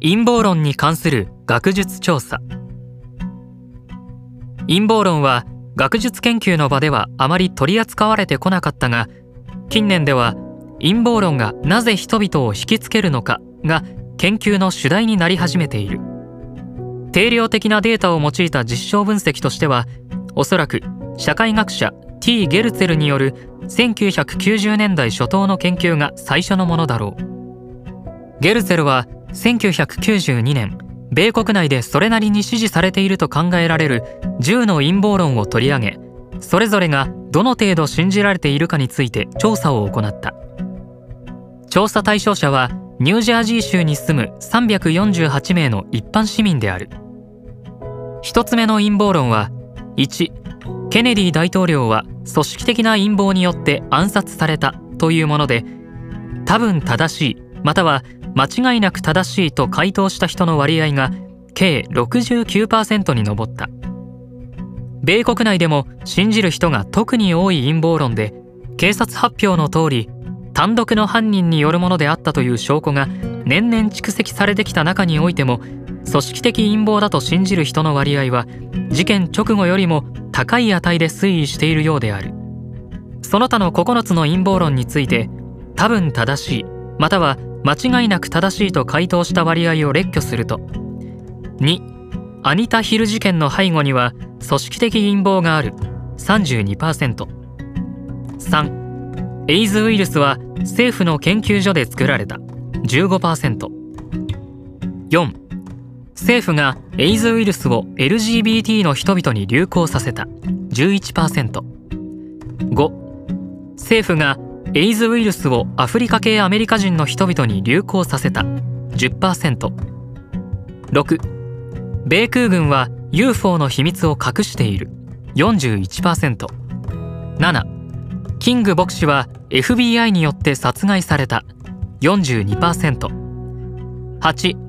陰謀論に関する学術調査。陰謀論は学術研究の場ではあまり取り扱われてこなかったが近年では陰謀論がなぜ人々を引きつけるのかが研究の主題になり始めている。定量的なデータを用いた実証分析としてはおそらく社会学者 T・ ゲルツェルによる1990年代初頭の研究が最初のものだろう。ゲルツェルは1992年米国内でそれなりに支持されていると考えられる10の陰謀論を取り上げそれぞれがどの程度信じられているかについて調査を行った。調査対象者はニュージャージー州に住む348名の一般市民である。一つ目の陰謀論は1ケネディ大統領は組織的な陰謀によって暗殺されたというもので多分正しいまたは間違いなく正しいと回答した人の割合が計69%に上った。米国内でも信じる人が特に多い陰謀論で警察発表の通り単独の犯人によるものであったという証拠が年々蓄積されてきた中においても組織的陰謀だと信じる人の割合は事件直後よりも高い値で推移しているようである。その他の9つの陰謀論について多分正しいまたは間違いなく正しいと回答した割合を列挙すると。2アニタ・ヒル事件の背後には組織的陰謀がある。32%3 エイズウイルスは政府の研究所で作られた。15%4 政府がエイズウイルスを LGBT の人々に流行させた。11%5 政府がエイズウイルスをアフリカ系アメリカ人の人々に流行させた。10%6 米空軍は UFO の秘密を隠している。41%7 キング牧師は FBI によって殺害された。42%8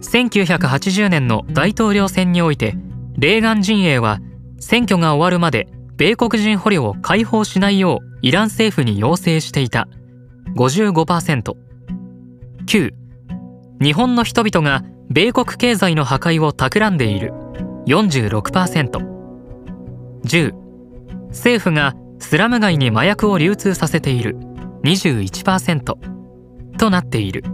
1980年の大統領選においてレーガン陣営は選挙が終わるまで米国人捕虜を解放しないようイラン政府に要請していた。55%9 日本の人々が米国経済の破壊を企んでいる。46%10 政府がスラム街に麻薬を流通させている。21%となっている。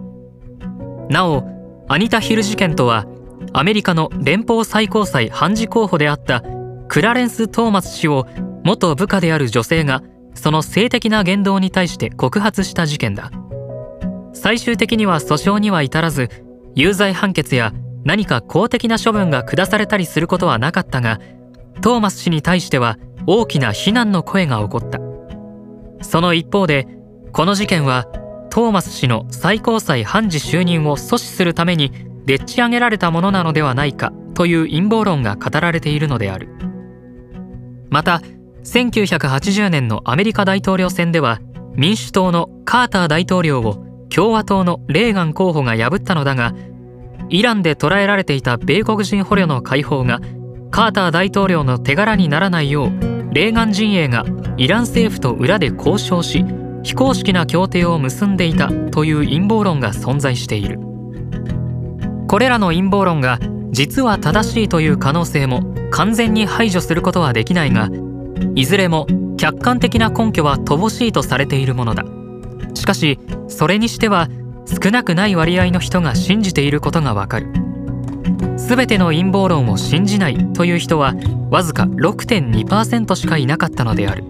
なおアニタ・ヒル事件とはアメリカの連邦最高裁判事候補であったクラレンス・トーマス氏を元部下である女性がその性的な言動に対して告発した事件だ。最終的には訴訟には至らず有罪判決や何か公的な処分が下されたりすることはなかったがトーマス氏に対しては大きな非難の声が起こった。その一方でこの事件はトーマス氏の最高裁判事就任を阻止するためにでっち上げられたものなのではないかという陰謀論が語られているのである。また1980年のアメリカ大統領選では民主党のカーター大統領を共和党のレーガン候補が破ったのだがイランで捕らえられていた米国人捕虜の解放がカーター大統領の手柄にならないようレーガン陣営がイラン政府と裏で交渉し非公式な協定を結んでいたという陰謀論が存在している。これらの陰謀論が実は正しいという可能性も完全に排除することはできないがいずれも客観的な根拠は乏しいとされているものだ。しかしそれにしては少なくない割合の人が信じていることがわかる。全ての陰謀論を信じないという人はわずか6.2%しかいなかったのである。